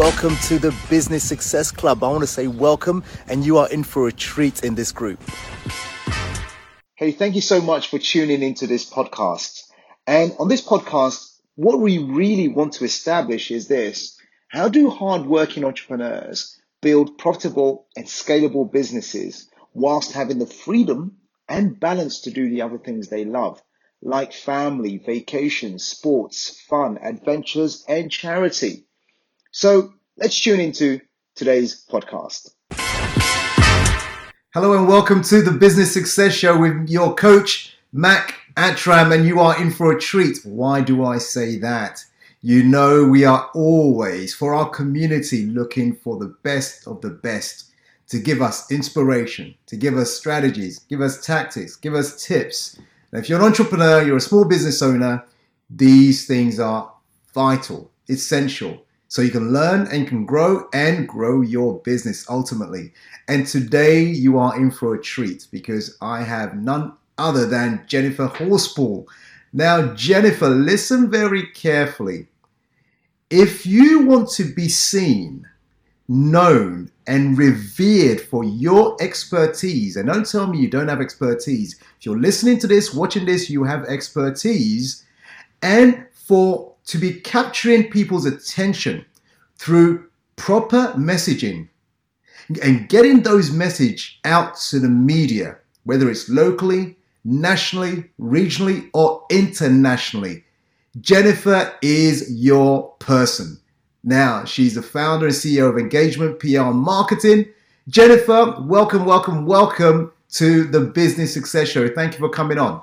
welcome to the Business Success Club. I want to say welcome, and you are in for a treat in this group. Hey, thank you so much for tuning into this podcast. And on this podcast, what we really want to establish is this how do hardworking entrepreneurs build profitable and scalable businesses whilst having the freedom and balance to do the other things they love, like family, vacations, sports, fun, adventures, and charity? So let's tune into today's podcast. Hello and welcome to the Business Success Show with your coach, Mac Attram, and you are in for a treat. Why do I say that? You know, we are always, for our community, looking for the best of the best to give us inspiration, to give us strategies, give us tactics, give us tips. And if you're an entrepreneur, you're a small business owner, these things are vital, essential so you can learn and can grow and grow your business ultimately. And today you are in for a treat because I have none other than Jennifer Horspool. Now, Jennifer, listen very carefully. If you want to be seen, known, and revered for your expertise, and don't tell me you don't have expertise. If you're listening to this, watching this, you have expertise, and for to be capturing people's attention through proper messaging and getting those message out to the media, whether it's locally, nationally, regionally, or internationally. Jennifer is your person. Now, she's the founder and CEO of Engagement PR Marketing. Jennifer, welcome, welcome, welcome to the Business Success Show. Thank you for coming on.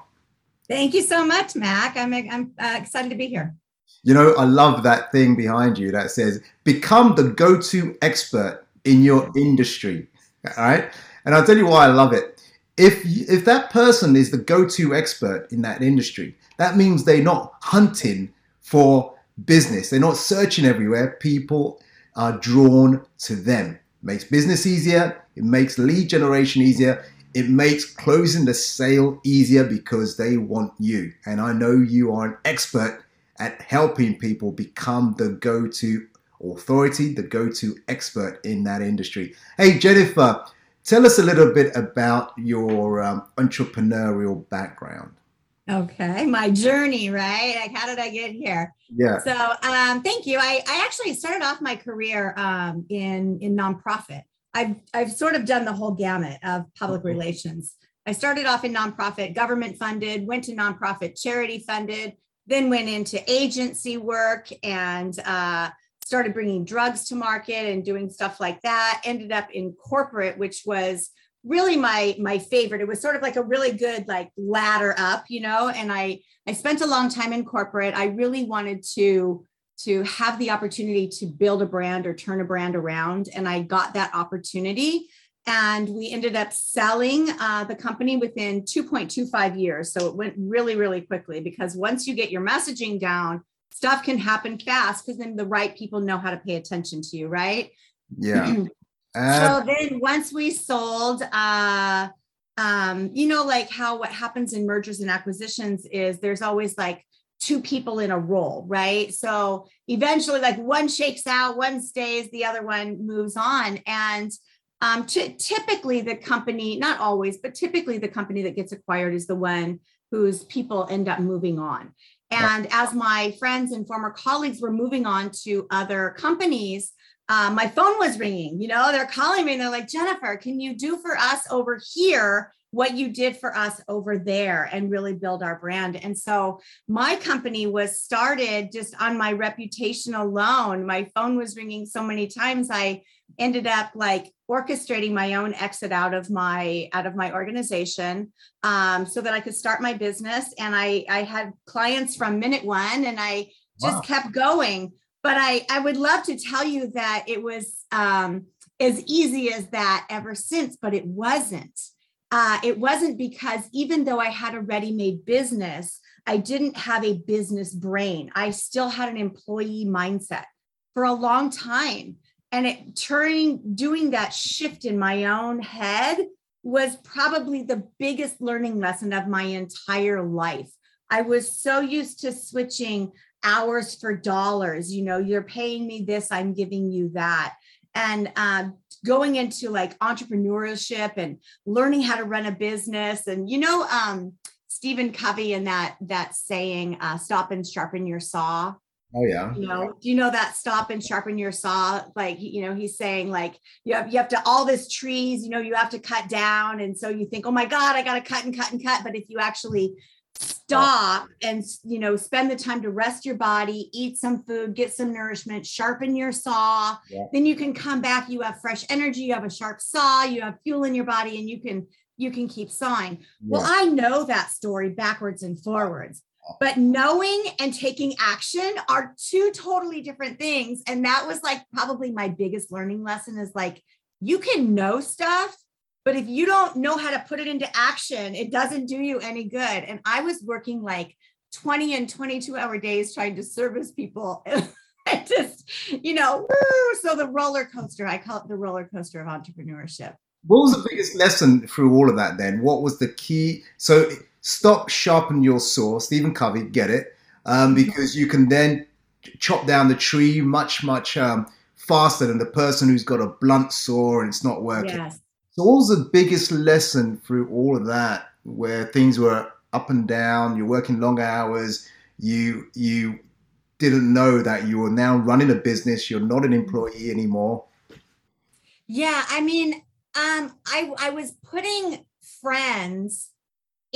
Thank you so much, Mac. I'm, I'm uh, excited to be here. You know, I love that thing behind you that says, become the go to expert in your industry. All right. And I'll tell you why I love it. If, if that person is the go to expert in that industry, that means they're not hunting for business, they're not searching everywhere. People are drawn to them. It makes business easier, it makes lead generation easier, it makes closing the sale easier because they want you. And I know you are an expert at helping people become the go to authority, the go to expert in that industry. Hey, Jennifer, tell us a little bit about your um, entrepreneurial background. Okay, my journey, right? Like, how did I get here? Yeah. So, um, thank you. I, I actually started off my career um, in in nonprofit. I've I've sort of done the whole gamut of public mm-hmm. relations. I started off in nonprofit, government funded, went to nonprofit, charity funded, then went into agency work and uh, started bringing drugs to market and doing stuff like that. Ended up in corporate which was really my my favorite. It was sort of like a really good like ladder up you know? And i i spent a long time in corporate. I really wanted to to have the opportunity to build a brand or turn a brand around. And i got that opportunity and we ended up selling uh, the company within 2.25 years. So it went really really quickly because once you get your messaging down stuff can happen fast because then the right people know how to pay attention to you right? Yeah. So then once we sold uh um you know like how what happens in mergers and acquisitions is there's always like two people in a role right? So eventually like one shakes out one stays the other one moves on. And um, t- typically, the company, not always, but typically the company that gets acquired is the one whose people end up moving on. And as my friends and former colleagues were moving on to other companies, uh, my phone was ringing. You know, they're calling me and they're like, Jennifer, can you do for us over here what you did for us over there and really build our brand? And so my company was started just on my reputation alone. My phone was ringing so many times. I ended up like orchestrating my own exit out of my out of my organization um, so that I could start my business. And I I had clients from minute one, and I just wow. kept going. But I I would love to tell you that it was um, as easy as that ever since, but it wasn't. Uh, it wasn't because even though I had a ready-made business, I didn't have a business brain. I still had an employee mindset for a long time and it turning doing that shift in my own head was probably the biggest learning lesson of my entire life. I was so used to switching hours for dollars you know you're paying me this i'm giving you that. And um, going into like entrepreneurship and learning how to run a business and you know um, stephen covey and that that saying uh, stop and sharpen your saw Oh yeah. You know, do you know that stop and sharpen your saw? Like, you know, he's saying like you have you have to all this trees, you know, you have to cut down. And so you think, oh my God, I gotta cut and cut and cut. But if you actually stop and you know spend the time to rest your body eat some food get some nourishment sharpen your saw yeah. then you can come back you have fresh energy you have a sharp saw you have fuel in your body and you can you can keep sawing yeah. well i know that story backwards and forwards but knowing and taking action are two totally different things. And that was like probably my biggest learning lesson is like you can know stuff but if you don't know how to put it into action it doesn't do you any good. And i was working like 20 and 22 hour days trying to service people. I just you know woo, so the roller coaster i call it the roller coaster of entrepreneurship. What was the biggest lesson through all of that then? What was the key? So stop sharpen your saw. Stephen Covey, get it? Um, mm-hmm. because you can then chop down the tree much, much um, faster than the person who's got a blunt saw and it's not working. Yes. So, what was the biggest lesson through all of that, where things were up and down? You're working long hours. You you didn't know that you were now running a business. You're not an mm-hmm. employee anymore. Yeah, I mean, um, I I was putting friends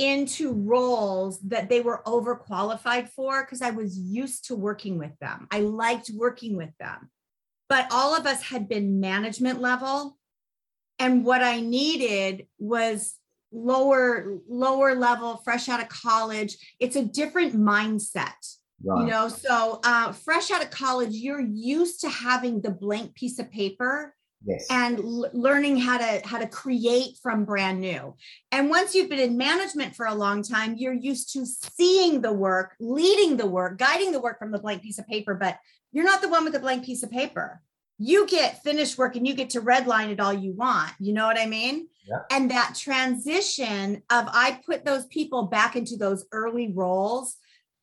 into roles that they were overqualified for because I was used to working with them. I liked working with them. But all of us had been management level. And what I needed was lower lower level fresh out of college it's a different mindset right. you know so uh, fresh out of college you're used to having the blank piece of paper yes. and l- learning how to how to create from brand new and once you've been in management for a long time you're used to seeing the work leading the work guiding the work from the blank piece of paper but you're not the one with the blank piece of paper you get finished work and you get to redline it all you want you know what i mean yeah. and that transition of i put those people back into those early roles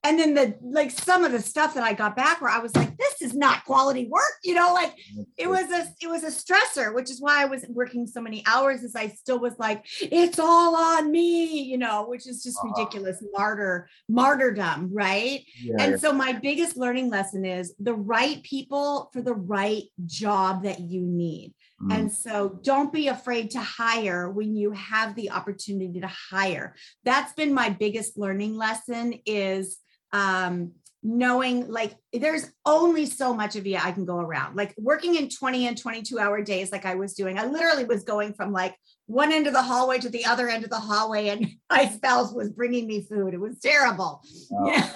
and then the like some of the stuff that I got back where I was like, this is not quality work, you know, like it was a it was a stressor, which is why I was working so many hours as I still was like, it's all on me, you know, which is just uh-huh. ridiculous martyr martyrdom, right? Yeah, and yeah. so my biggest learning lesson is the right people for the right job that you need. Mm. And so don't be afraid to hire when you have the opportunity to hire. That's been my biggest learning lesson is um, knowing like there's only so much of you I can go around. Like working in 20 and 22 hour days, like I was doing, I literally was going from like one end of the hallway to the other end of the hallway, and my spouse was bringing me food. It was terrible. Wow. Yeah.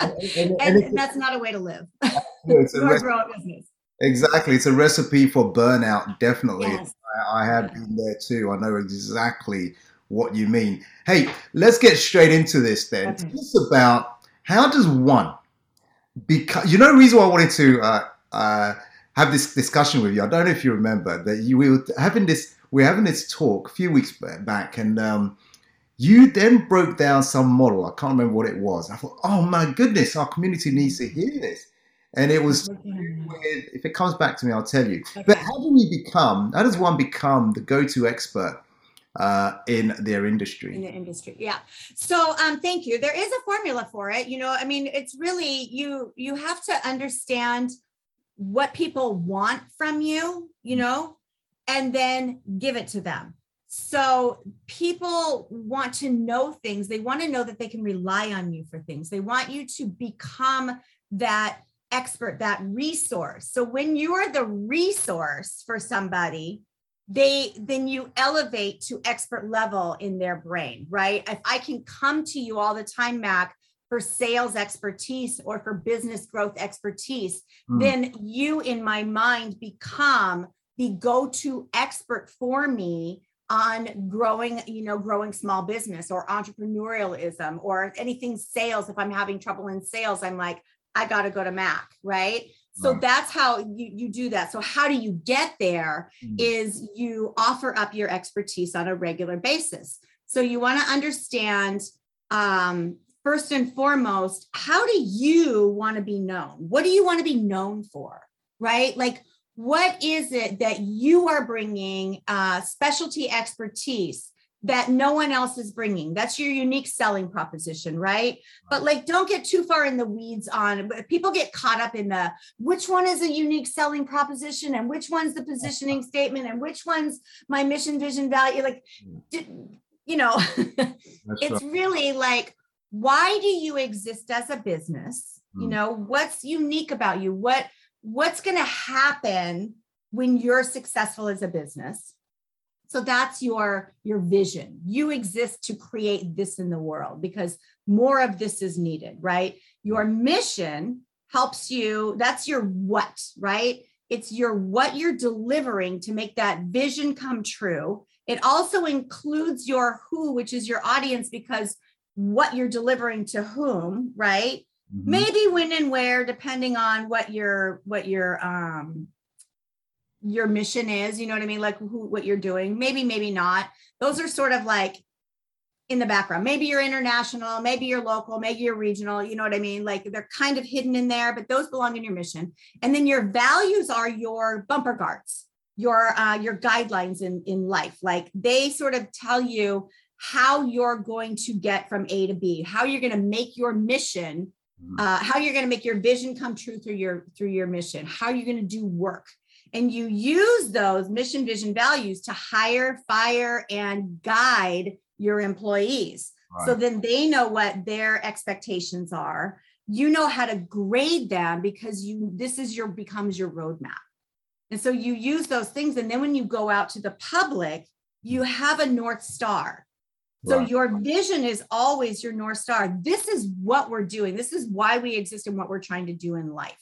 and, and, and, and that's not a way to live. It's a grow a business. Exactly. It's a recipe for burnout, definitely. Yes. I, I have been there too. I know exactly what you mean. Hey, let's get straight into this then. Okay. Tell us about how does one because you know the reason why I wanted to uh, uh, have this discussion with you. I don't know if you remember that you we were having this we are having this talk a few weeks back, and um, you then broke down some model. I can't remember what it was. I thought, oh my goodness, our community needs to hear this. And it was if it comes back to me, I'll tell you. Okay. But how do we become? How does one become the go-to expert uh, in their industry. In the industry, yeah. So, um, thank you. There is a formula for it. You know, I mean, it's really you. You have to understand what people want from you. You know, and then give it to them. So people want to know things. They want to know that they can rely on you for things. They want you to become that expert, that resource. So when you are the resource for somebody, they then you elevate to expert level in their brain, right? If I can come to you all the time, Mac, for sales expertise or for business growth expertise, mm. then you in my mind become the go-to expert for me on growing, you know, growing small business or entrepreneurialism or anything sales. If I'm having trouble in sales, I'm like, I got to go to Mac, right? So right. that's how you, you do that. So how do you get there? Mm-hmm. Is you offer up your expertise on a regular basis. So you want to understand um, first and foremost, how do you want to be known? What do you want to be known for? Right? Like, what is it that you are bringing uh, specialty expertise that no one else is bringing. That's your unique selling proposition right? But like don't get too far in the weeds on people get caught up in the which one is a unique selling proposition and which one's the positioning statement and which one's my mission vision value like you know it's really like why do you exist as a business? Mm. you know what's unique about you? What what's going to happen when you're successful as a business so that's your your vision. You exist to create this in the world because more of this is needed right? Your mission helps you that's your what right? It's your what you're delivering to make that vision come true. It also includes your who which is your audience because what you're delivering to whom right? Mm-hmm. maybe when and where depending on what your what your um your mission is you know what i mean? Like who, what you're doing. Maybe maybe not. Those are sort of like in the background. Maybe you're international maybe you're local maybe you're regional you know what i mean? Like they're kind of hidden in there but those belong in your mission. And then your values are your bumper guards your uh, your guidelines in in life. Like they sort of tell you how you're going to get from a to b how you're going to make your mission mm-hmm. uh, how you're going to make your vision come true through your through your mission how you're going to do work and you use those mission, vision, values to hire, fire, and guide your employees. Right. So then they know what their expectations are. You know how to grade them because you this is your becomes your roadmap. And so you use those things. And then when you go out to the public, you have a North Star. So right. your vision is always your North Star. This is what we're doing. This is why we exist and what we're trying to do in life.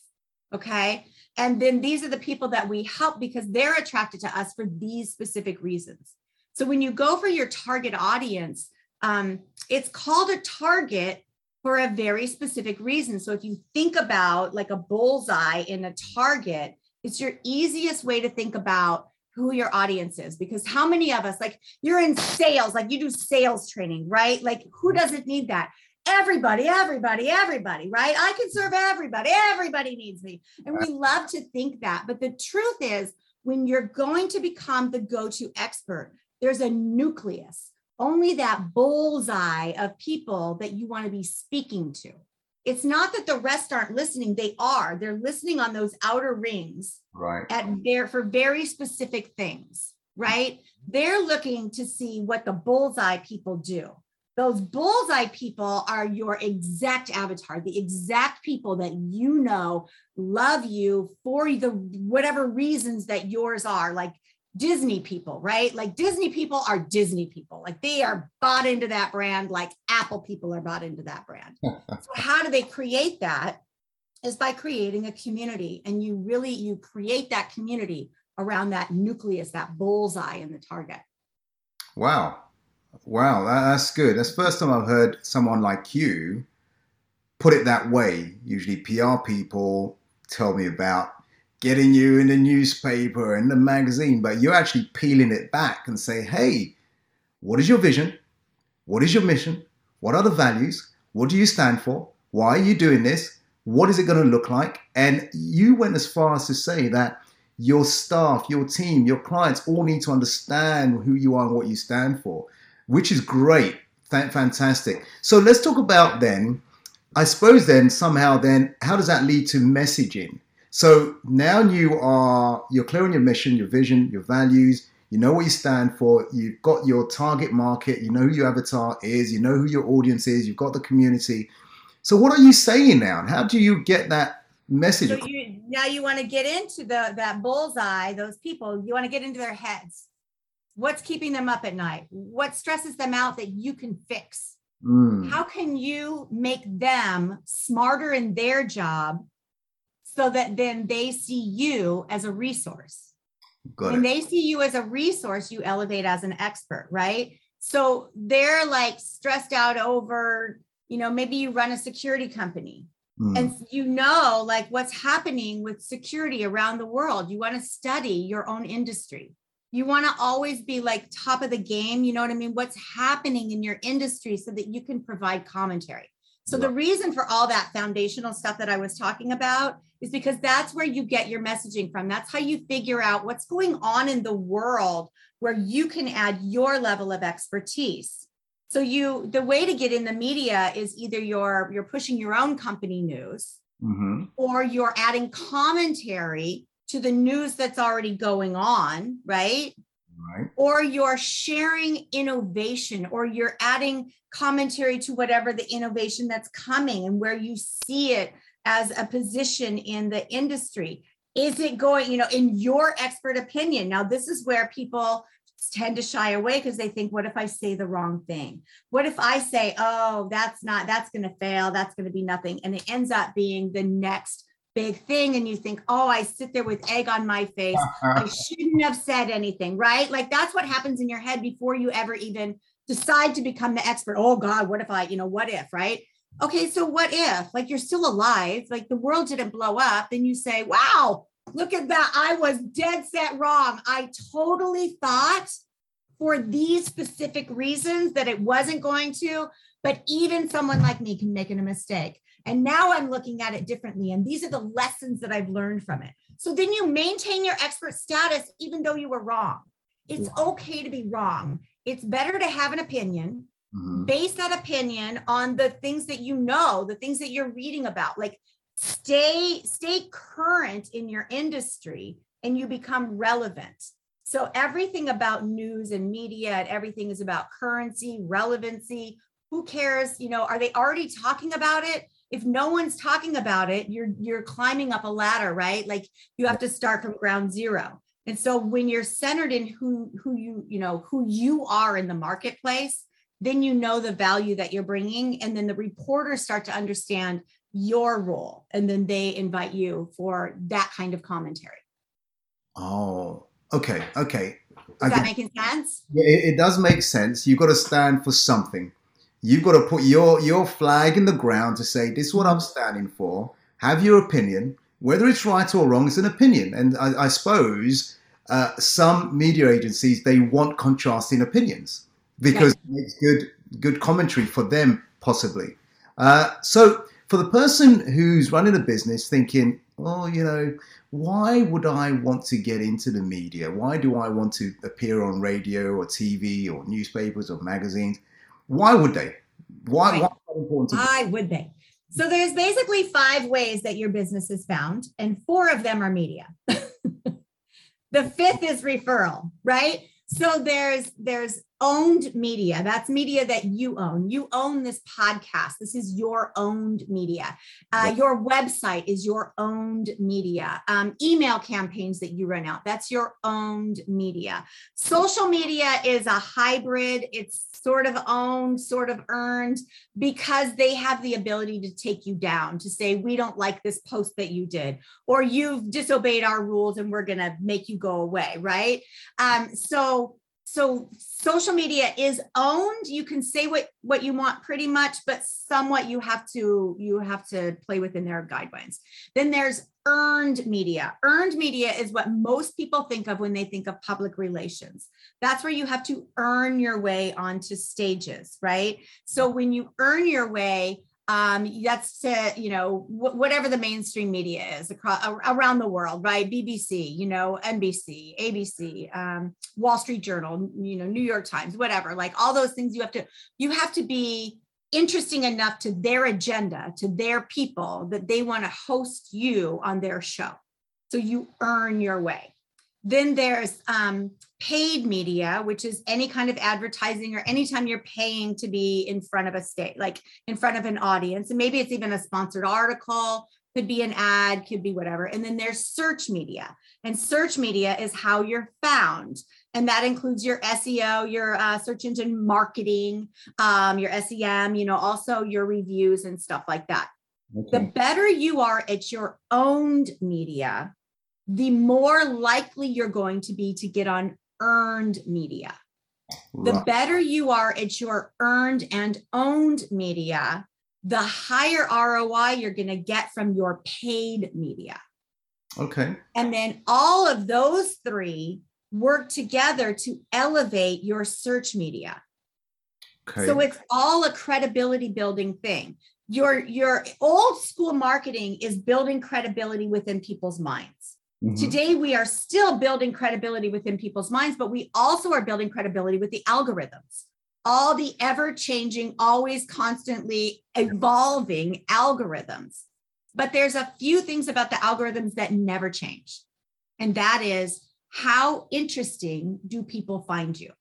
Okay. And then these are the people that we help because they're attracted to us for these specific reasons. So when you go for your target audience, um, it's called a target for a very specific reason. So if you think about like a bullseye in a target, it's your easiest way to think about who your audience is because how many of us like you're in sales like you do sales training right like who doesn't need that everybody, everybody, everybody, right? I can serve everybody. Everybody needs me. And we love to think that. But the truth is, when you're going to become the go to expert, there's a nucleus, only that bullseye of people that you want to be speaking to. It's not that the rest aren't listening, they are. They're listening on those outer rings right. at there for very specific things, right? They're looking to see what the bullseye people do those bullseye people are your exact avatar, the exact people that you know love you for the whatever reasons that yours are, like Disney people, right? Like Disney people are Disney people. Like they are bought into that brand, like Apple people are bought into that brand. so how do they create that? Is by creating a community. And you really you create that community around that nucleus, that bullseye in the target. Wow. Wow, that's good. That's first time I've heard someone like you put it that way. Usually, PR people tell me about getting you in the newspaper and the magazine, but you're actually peeling it back and say, hey, what is your vision? What is your mission? What are the values? What do you stand for? Why are you doing this? What is it going to look like? And you went as far as to say that your staff, your team, your clients all need to understand who you are and what you stand for which is great. Fantastic. So let's talk about then, I suppose then somehow then, how does that lead to messaging? So now you are, you're clear on your mission, your vision, your values, you know what you stand for, you've got your target market, you know who your avatar is, you know who your audience is, you've got the community. So what are you saying now? And how do you get that message? So you, now you want to get into the that bullseye, those people, you want to get into their heads what's keeping them up at night what stresses them out that you can fix mm. how can you make them smarter in their job so that then they see you as a resource Got when it. they see you as a resource you elevate as an expert right so they're like stressed out over you know maybe you run a security company Mm. And you know, like what's happening with security around the world. You want to study your own industry you want to always be like top of the game you know what i mean what's happening in your industry so that you can provide commentary So the reason for all that foundational stuff that I was talking about is because that's where you get your messaging from. That's how you figure out what's going on in the world where you can add your level of expertise. So you the way to get in the media is either you're you're pushing your own company news hmm or you're adding commentary to the news that's already going on, right? Right. or you're sharing innovation or you're adding commentary to whatever the innovation that's coming and where you see it as a position in the industry is it going you know in your expert opinion now this is where people tend to shy away because they think what if i say the wrong thing what if i say oh that's not that's going to fail that's going to be nothing and it ends up being the next big thing and you think oh i sit there with egg on my face I shouldn't have said anything, right? Like that's what happens in your head before you ever even decide to become the expert. Oh God, what if I, you know, what if, right? Okay, so what if, like you're still alive, like the world didn't blow up, then you say, wow, look at that. I was dead set wrong. I totally thought for these specific reasons that it wasn't going to, but even someone like me can make a mistake. And now I'm looking at it differently. And these are the lessons that I've learned from it. So then you maintain your expert status, even though you were wrong. It's okay to be wrong. It's better to have an opinion, Mhm. base that opinion on the things that you know, the things that you're reading about. Like stay, stay current in your industry and you become relevant. So everything about news and media and everything is about currency, relevancy. Who cares? You know, are they already talking about it? If no one's talking about it, you're you're climbing up a ladder, right? Like you have to start from ground zero. And so when you're centered in who who you, you know, who you are in the marketplace, then you know the value that you're bringing and then the reporters start to understand your role and then they invite you for that kind of commentary. Oh, okay, okay. I Is that get- making sense? Yeah, it, it does make sense. You've got to stand for something. You've got to put your your flag in the ground to say this is what I'm standing for. Have your opinion, whether it's right or wrong. It's an opinion, and I, I suppose uh, some media agencies they want contrasting opinions because it makes good good commentary for them possibly. Uh, so for the person who's running a business, thinking, oh, you know, why would I want to get into the media? Why do I want to appear on radio or TV or newspapers or magazines? Why would they? Why, Right. why important Why would they? So there's basically five ways that your business is found, and four of them are media. the fifth is referral, right? So there's there's owned media. That's media that you own. You own this podcast. This is your owned media. Uh, Yep. Your website is your owned media. Um, email campaigns that you run out. That's your owned media. Social media is a hybrid. It's sort of owned, sort of earned because they have the ability to take you down to say, we don't like this post that you did, or you've disobeyed our rules and we're going to make you go away. Right. Um, so, so social media is owned. You can say what, what you want pretty much, but somewhat you have to, you have to play within their guidelines. Then there's earned media. Earned media is what most people think of when they think of public relations. That's where you have to earn your way onto stages, right? So when you earn your way, um, that's to, you know, wh- whatever the mainstream media is across around the world, right? BBC, you know, NBC, ABC, um, Wall Street Journal, you know, New York Times, whatever, like all those things you have to, you have to be interesting enough to their agenda, to their people that they want to host you on their show. So you earn your way. Then there's um, paid media, which is any kind of advertising or anytime you're paying to be in front of a state, like in front of an audience. And maybe it's even a sponsored article, could be an ad, could be whatever. And then there's search media. And search media is how you're found. And that includes your SEO, your uh, search engine marketing, um, your SEM, you know, also your reviews and stuff like that. The better you are at your owned media, the more likely you're going to be to get on earned media. The better you are at your earned and owned media, the higher ROI you're going to get from your paid media. Okay. And then all of those three work together to elevate your search media. Okay. So it's all a credibility building thing. your your old school marketing is building credibility within people's minds. Mm-hmm. Today we are still building credibility within people's minds, but we also are building credibility with the algorithms. All the ever changing, always constantly evolving algorithms. But there's a few things about the algorithms that never change. And that is how interesting do people find you?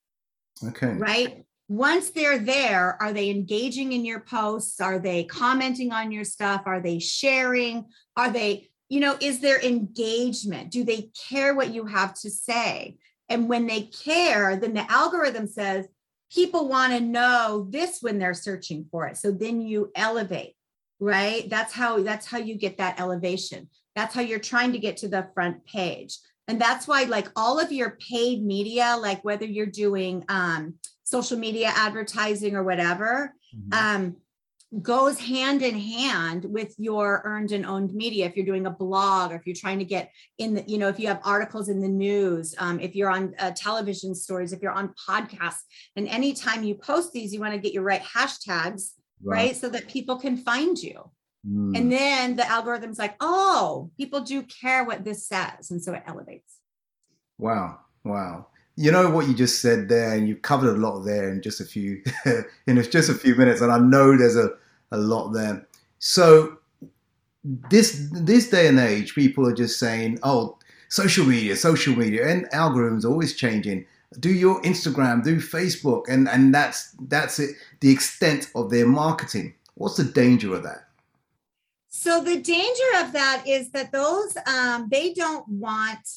Okay. Right? once they're there, are they engaging in your posts? Are they commenting on your stuff? Are they sharing? Are they, you know, is there engagement? Do they care what you have to say? And when they care, then the algorithm says people want to know this when they're searching for it. So then you elevate, right? That's how that's how you get that elevation. That's how you're trying to get to the front page. And that's why like all of your paid media, like whether you're doing um social media advertising or whatever mm-hmm. um, goes hand in hand with your earned and owned media. If you're doing a blog or if you're trying to get in the you know if you have articles in the news um, if you're on uh, television stories if you're on podcasts and anytime you post these you want to get your right hashtags right, right? So that people can find you. Mm. and then the algorithm's like oh people do care what this says. And so it elevates. Wow wow you know what you just said there, and you've covered a lot there in just a few in just a few minutes, and I know there's a, a lot there. So this this day and age, people are just saying, "Oh, social media, social media, and algorithms always changing." Do your Instagram, do Facebook, and and that's that's it. The extent of their marketing. What's the danger of that? So the danger of that is that those um, they don't want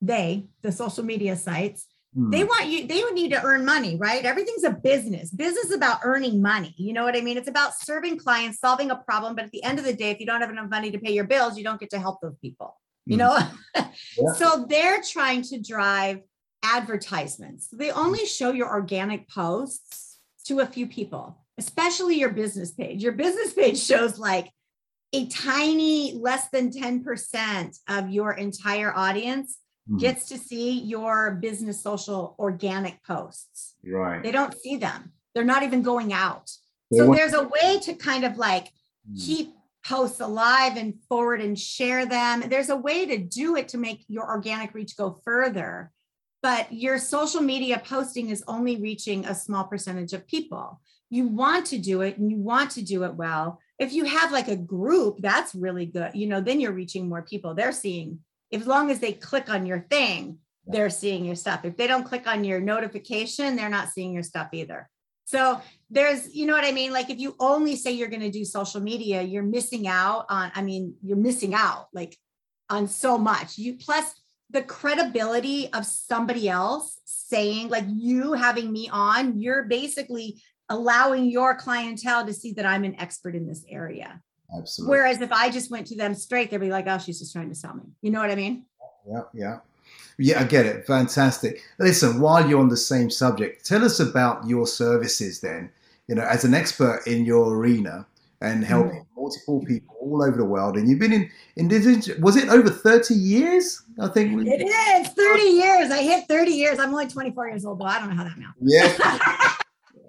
they the social media sites they hmm. want you, they would need to earn money, right? Everything's a business. Business is about earning money. You know what I mean? It's about serving clients, solving a problem. But at the end of the day, if you don't have enough money to pay your bills, you don't get to help those people. You hmm. know? yeah. so they're trying to drive advertisements. They only show your organic posts to a few people, especially your business page. Your business page shows like a tiny less than 10% of your entire audience. Gets to see your business social organic posts. Right. They don't see them. They're not even going out. They so want- there's a way to kind of like mm. keep posts alive and forward and share them. There's a way to do it to make your organic reach go further. But your social media posting is only reaching a small percentage of people. You want to do it and you want to do it well. If you have like a group, that's really good. You know, then you're reaching more people. They're seeing as long as they click on your thing, they're seeing your stuff. If they don't click on your notification, they're not seeing your stuff either. So there's, you know what I mean? Like if you only say you're going to do social media, you're missing out on, I mean, you're missing out like on so much. You plus the credibility of somebody else saying, like you having me on, you're basically allowing your clientele to see that I'm an expert in this area. Absolutely. Whereas if I just went to them straight, they'd be like, oh, she's just trying to sell me. You know what I mean? Yeah, yeah. Yeah, I get it. Fantastic. Listen, while you're on the same subject, tell us about your services then. You know, as an expert in your arena and helping mm. multiple people all over the world, and you've been in in this. Was it over thirty years? I think it is thirty years. I hit thirty years. I'm only 24 years old, but I don't know how that now. Yeah.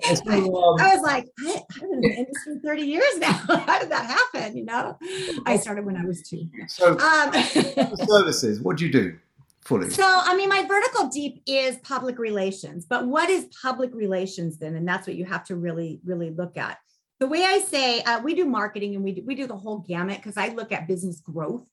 I, I, was like, I, have been in the industry 30 years now. How did that happen? You know, I started when I was two. So, um, services, what do you do fully? So, I mean, my vertical deep is public relations, but what is public relations then? And that's what you have to really, really look at. The way I say, uh, we do marketing and we do, we do the whole gamut because I look at business growth.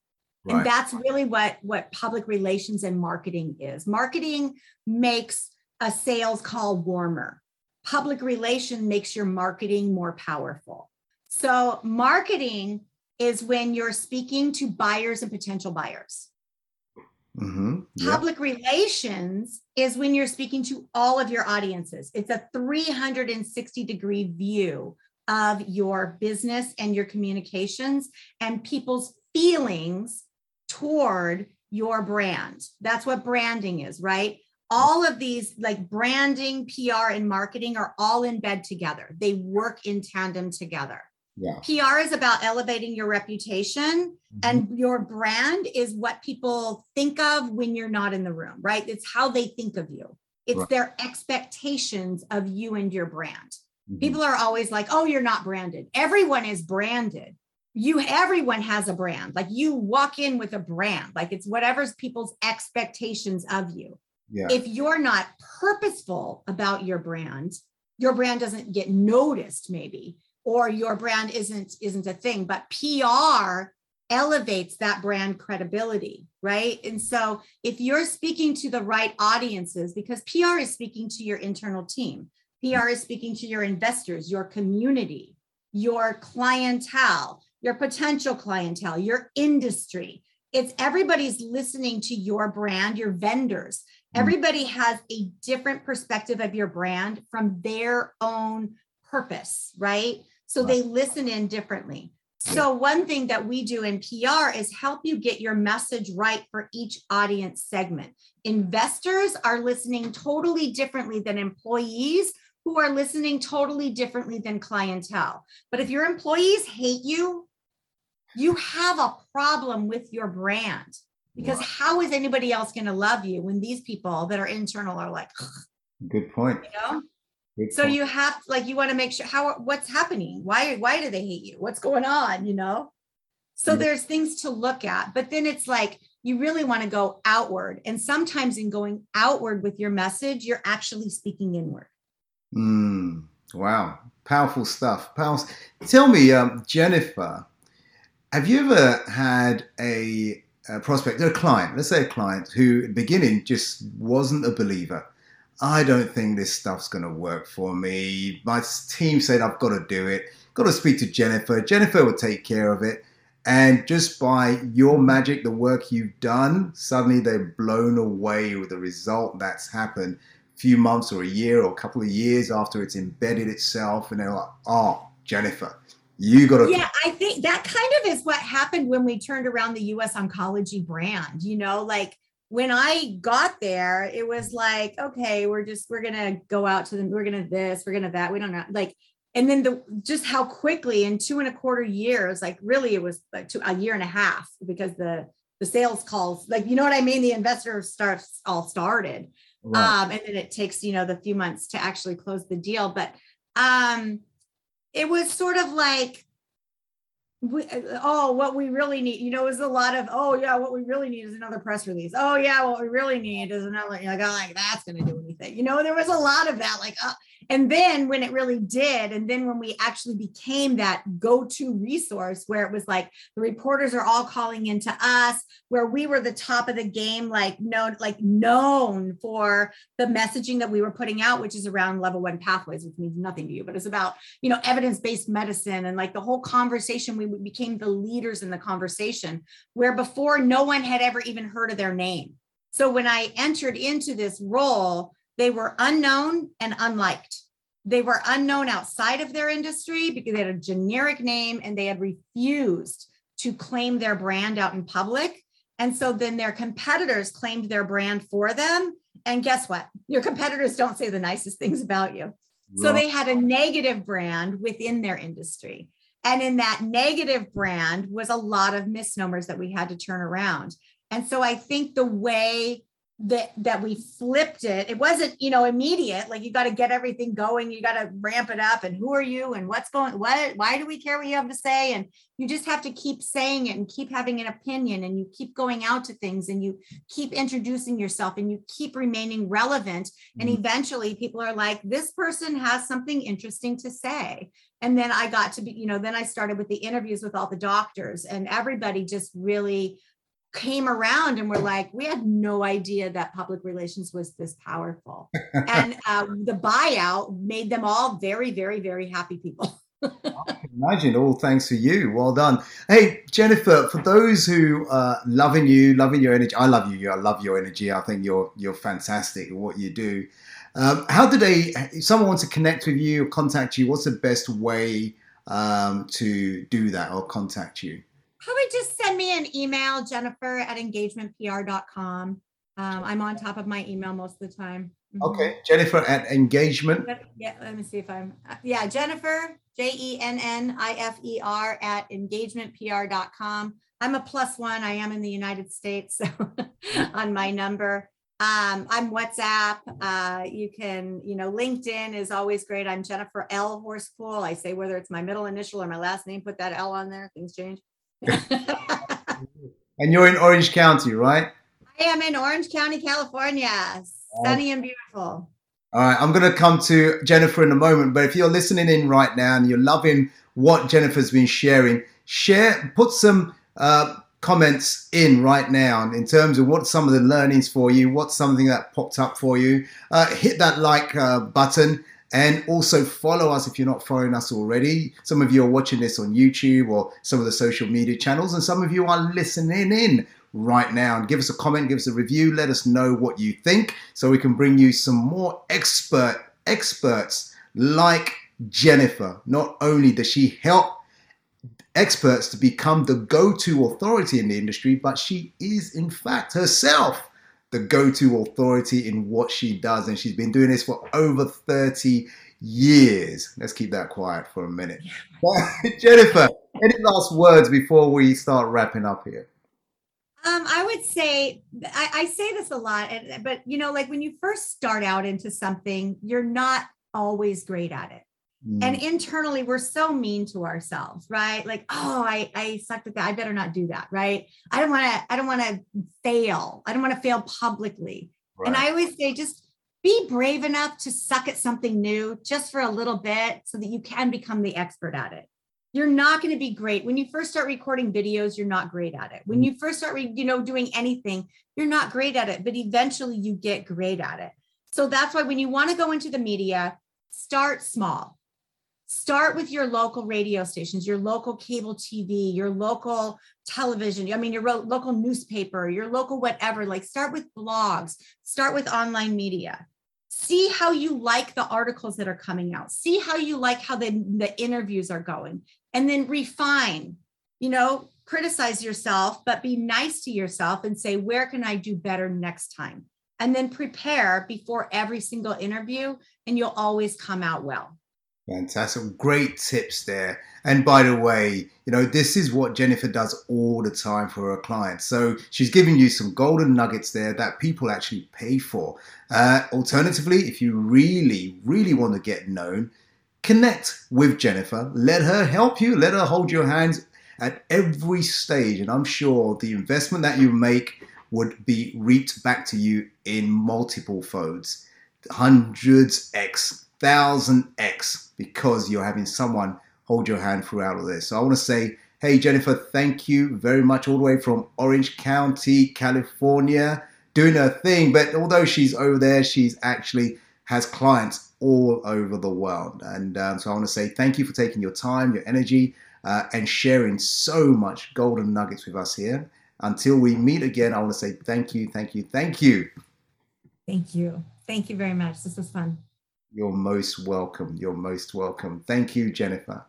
Right. And that's really what what public relations and marketing is. Marketing makes a sales call warmer public relation makes your marketing more powerful. So, marketing is when you're speaking to buyers and potential buyers. Mm-hmm. Yep. Public relations is when you're speaking to all of your audiences. It's a 360 degree view of your business and your communications and people's feelings toward your brand. That's what branding is, right? All of these like branding, PR, and marketing are all in bed together. They work in tandem together. Yeah. PR is about elevating your reputation, mm-hmm. and your brand is what people think of when you're not in the room, right? It's how they think of you, it's right. their expectations of you and your brand. Mm-hmm. People are always like, "Oh, you're not branded." Everyone is branded. You everyone has a brand. Like you walk in with a brand. Like it's whatever's people's expectations of you. Yeah. If you're not purposeful about your brand, your brand doesn't get noticed maybe or your brand isn't isn't a thing, but PR elevates that brand credibility, right? And so if you're speaking to the right audiences, because PR is speaking to your internal team, PR is speaking to your investors, your community, your clientele, your potential clientele, your industry. It's everybody's listening to your brand, your vendors. Mm. Everybody has a different perspective of your brand from their own purpose, right? So they listen in differently. So, one thing that we do in PR is help you get your message right for each audience segment. Investors are listening totally differently than employees who are listening totally differently than clientele. But if your employees hate you, you have a problem with your brand because how is anybody else going to love you when these people that are internal are like, good point. You know? so you have like you want to make sure how what's happening why why do they hate you what's going on you know so yeah. there's things to look at but then it's like you really want to go outward and sometimes in going outward with your message you're actually speaking inward mm, wow powerful stuff powerful. tell me um, jennifer have you ever had a, a prospect a client let's say a client who at the beginning just wasn't a believer I don't think this stuff's going to work for me. My team said I've got to do it. Got to speak to Jennifer. Jennifer will take care of it. And just by your magic, the work you've done, suddenly they're blown away with the result that's happened a few months or a year or a couple of years after it's embedded itself. And they're like, oh, Jennifer, you got to. Yeah, I think that kind of is what happened when we turned around the US oncology brand. You know, like when I got there, it was like, okay, we're just we're gonna go out to them, we're gonna this, we're gonna that. We don't know, like, and then the just how quickly in two and a quarter years, like really, it was like two, a year and a half because the the sales calls, like you know what I mean, the investor starts all started, right. um, and then it takes you know the few months to actually close the deal, but um, it was sort of like we, oh, what we really need, you know, is a lot of, oh yeah, what we really need is another press release. Oh yeah, what we really need is another, like, oh, like that's going to do anything. You know, there was a lot of that, like, uh, and then when it really did, and then when we actually became that go-to resource where it was like the reporters are all calling into us, where we were the top of the game, like known, like known for the messaging that we were putting out, which is around level one pathways, which means nothing to you, but it's about, you know, evidence-based medicine and like the whole conversation, we became the leaders in the conversation, where before no one had ever even heard of their name. So when I entered into this role, they were unknown and unliked. They were unknown outside of their industry because they had a generic name and they had refused to claim their brand out in public. And so then their competitors claimed their brand for them. And guess what? Your competitors don't say the nicest things about you. So they had a negative brand within their industry. And in that negative brand was a lot of misnomers that we had to turn around. And so I think the way that that we flipped it. It wasn't you know immediate like you got to get everything going you got to ramp it up and who are you and what's going what why do we care what you have to say? And you just have to keep saying it and keep having an opinion and you keep going out to things and you keep introducing yourself and you keep remaining relevant and mm-hmm. eventually people are like this person has something interesting to say. And then i got to be you know then i started with the interviews with all the doctors and everybody just really came around and were like, we had no idea that public relations was this powerful. and uh, the buyout made them all very, very, very happy people. I can imagine. All thanks to you. Well done. Hey, Jennifer, for those who are loving you, loving your energy, I love you. I love your energy. I think you're you're fantastic at what you do. Um, how do they? If someone wants to connect with you or contact you, what's the best way um, to do that or contact you? Probably just send me an email, Jennifer at engagementpr.com. Um, I'm on top of my email most of the time. Mm-hmm. Okay, Jennifer at engagement. Yeah, let me see if I'm. Uh, yeah, Jennifer J E N N I F E R at engagementpr.com. I'm a plus one. I am in the United States so on my number. Um, I'm WhatsApp. Uh, you can, you know, LinkedIn is always great. I'm Jennifer L. Horspool. I say whether it's my middle initial or my last name, put that L on there. Things change. and you're in Orange County, right? I am in Orange County, California. Sunny and beautiful. All right, I'm going to come to Jennifer in a moment, but if you're listening in right now and you're loving what Jennifer's been sharing, share, put some uh, comments in right now in terms of what some of the learnings for you, what's something that popped up for you. Uh, hit that like uh, button and also follow us if you're not following us already. Some of you are watching this on YouTube or some of the social media channels, and some of you are listening in right now. And give us a comment, give us a review, let us know what you think so we can bring you some more expert experts like Jennifer. Not only does she help experts to become the go-to authority in the industry, but she is in fact herself the go-to authority in what she does and she's been doing this for over 30 years. Let's keep that quiet for a minute. Jennifer, any last words before we start wrapping up here? Um, I would say I, I say this a lot, but you know, like when you first start out into something, you're not always great at it. Mm. And internally, we're so mean to ourselves, right? Like, oh, I, I sucked at that. I better not do that, right? I don't want to, I don't want to fail. I don't want to fail publicly. Right. And I always say, just be brave enough to suck at something new just for a little bit so that you can become the expert at it you're not going to be great when you first start recording videos you're not great at it when you first start you know doing anything you're not great at it but eventually you get great at it so that's why when you want to go into the media start small start with your local radio stations your local cable tv your local television i mean your local newspaper your local whatever like start with blogs start with online media. See how you like the articles that are coming out. See how you like how the, the interviews are going. And then refine you know criticize yourself but be nice to yourself and say where can i do better next time? And then prepare before every single interview and you'll always come out well Fantastic. Great tips there. And by the way, you know, this is what Jennifer does all the time for her clients. So she's giving you some golden nuggets there that people actually pay for. Uh, alternatively, if you really, really want to get known, connect with Jennifer. Let her help you. Let her hold your hands at every stage. And I'm sure the investment that you make would be reaped back to you in multiple folds hundreds X thousand X because you're having someone hold your hand throughout all this. So I want to say, hey, Jennifer, thank you very much, all the way from Orange County, California, doing her thing. But although she's over there, she's actually has clients all over the world. And um, so I want to say thank you for taking your time, your energy, uh, and sharing so much golden nuggets with us here. Until we meet again, I want to say thank you, thank you, thank you. Thank you. Thank you very much. This was fun. You're most welcome. You're most welcome. Thank you, Jennifer.